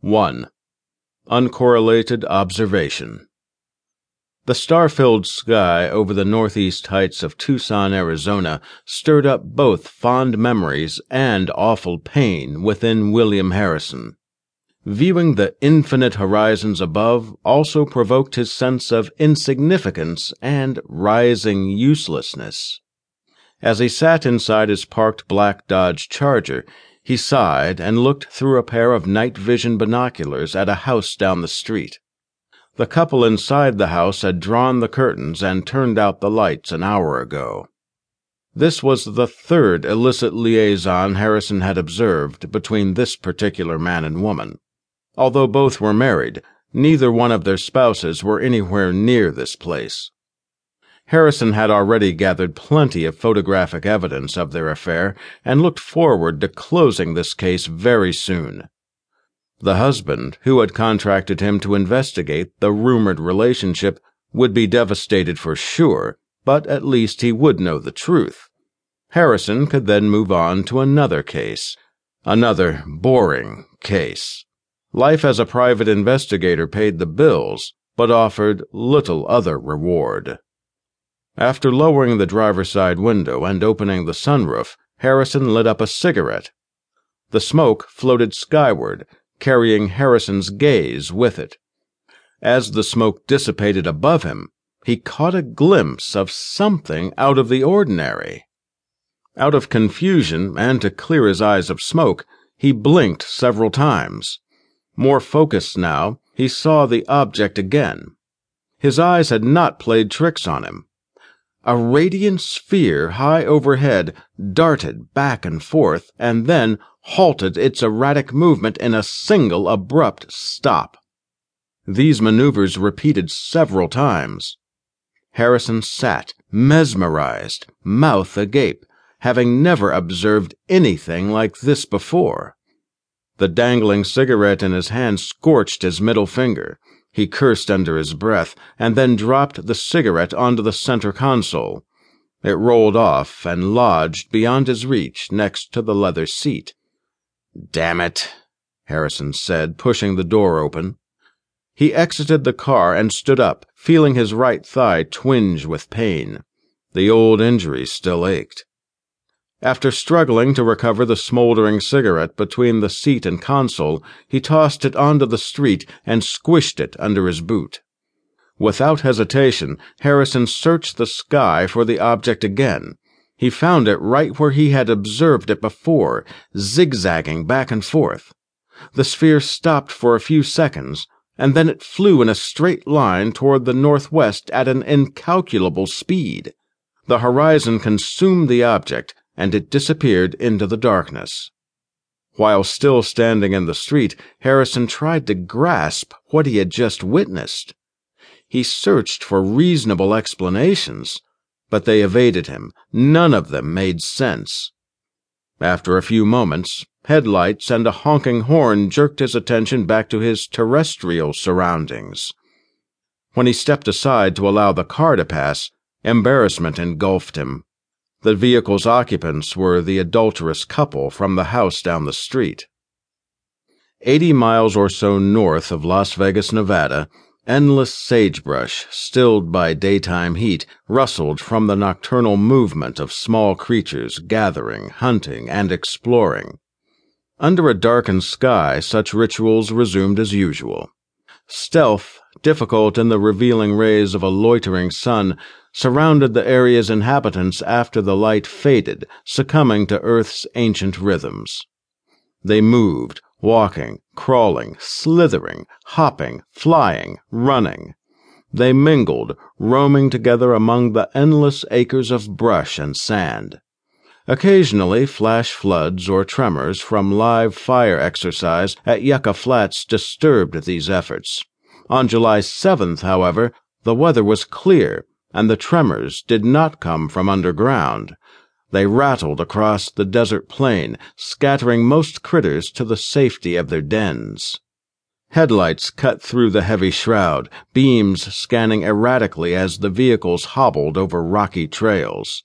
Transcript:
1. Uncorrelated Observation The star filled sky over the northeast heights of Tucson, Arizona, stirred up both fond memories and awful pain within William Harrison. Viewing the infinite horizons above also provoked his sense of insignificance and rising uselessness. As he sat inside his parked black Dodge Charger, he sighed and looked through a pair of night vision binoculars at a house down the street. The couple inside the house had drawn the curtains and turned out the lights an hour ago. This was the third illicit liaison Harrison had observed between this particular man and woman. Although both were married, neither one of their spouses were anywhere near this place. Harrison had already gathered plenty of photographic evidence of their affair and looked forward to closing this case very soon. The husband, who had contracted him to investigate the rumored relationship, would be devastated for sure, but at least he would know the truth. Harrison could then move on to another case, another boring case. Life as a private investigator paid the bills, but offered little other reward. After lowering the driver's side window and opening the sunroof, Harrison lit up a cigarette. The smoke floated skyward, carrying Harrison's gaze with it. As the smoke dissipated above him, he caught a glimpse of something out of the ordinary. Out of confusion and to clear his eyes of smoke, he blinked several times. More focused now, he saw the object again. His eyes had not played tricks on him. A radiant sphere high overhead darted back and forth and then halted its erratic movement in a single abrupt stop. These maneuvers repeated several times. Harrison sat, mesmerized, mouth agape, having never observed anything like this before. The dangling cigarette in his hand scorched his middle finger. He cursed under his breath and then dropped the cigarette onto the center console. It rolled off and lodged beyond his reach next to the leather seat. Damn it, Harrison said, pushing the door open. He exited the car and stood up, feeling his right thigh twinge with pain. The old injury still ached. After struggling to recover the smoldering cigarette between the seat and console, he tossed it onto the street and squished it under his boot. Without hesitation, Harrison searched the sky for the object again. He found it right where he had observed it before, zigzagging back and forth. The sphere stopped for a few seconds, and then it flew in a straight line toward the northwest at an incalculable speed. The horizon consumed the object, and it disappeared into the darkness. While still standing in the street, Harrison tried to grasp what he had just witnessed. He searched for reasonable explanations, but they evaded him. None of them made sense. After a few moments, headlights and a honking horn jerked his attention back to his terrestrial surroundings. When he stepped aside to allow the car to pass, embarrassment engulfed him. The vehicle's occupants were the adulterous couple from the house down the street. Eighty miles or so north of Las Vegas, Nevada, endless sagebrush, stilled by daytime heat, rustled from the nocturnal movement of small creatures gathering, hunting, and exploring. Under a darkened sky, such rituals resumed as usual. Stealth, difficult in the revealing rays of a loitering sun, surrounded the area's inhabitants after the light faded, succumbing to Earth's ancient rhythms. They moved, walking, crawling, slithering, hopping, flying, running. They mingled, roaming together among the endless acres of brush and sand. Occasionally, flash floods or tremors from live fire exercise at Yucca Flats disturbed these efforts. On July 7th, however, the weather was clear and the tremors did not come from underground. They rattled across the desert plain, scattering most critters to the safety of their dens. Headlights cut through the heavy shroud, beams scanning erratically as the vehicles hobbled over rocky trails.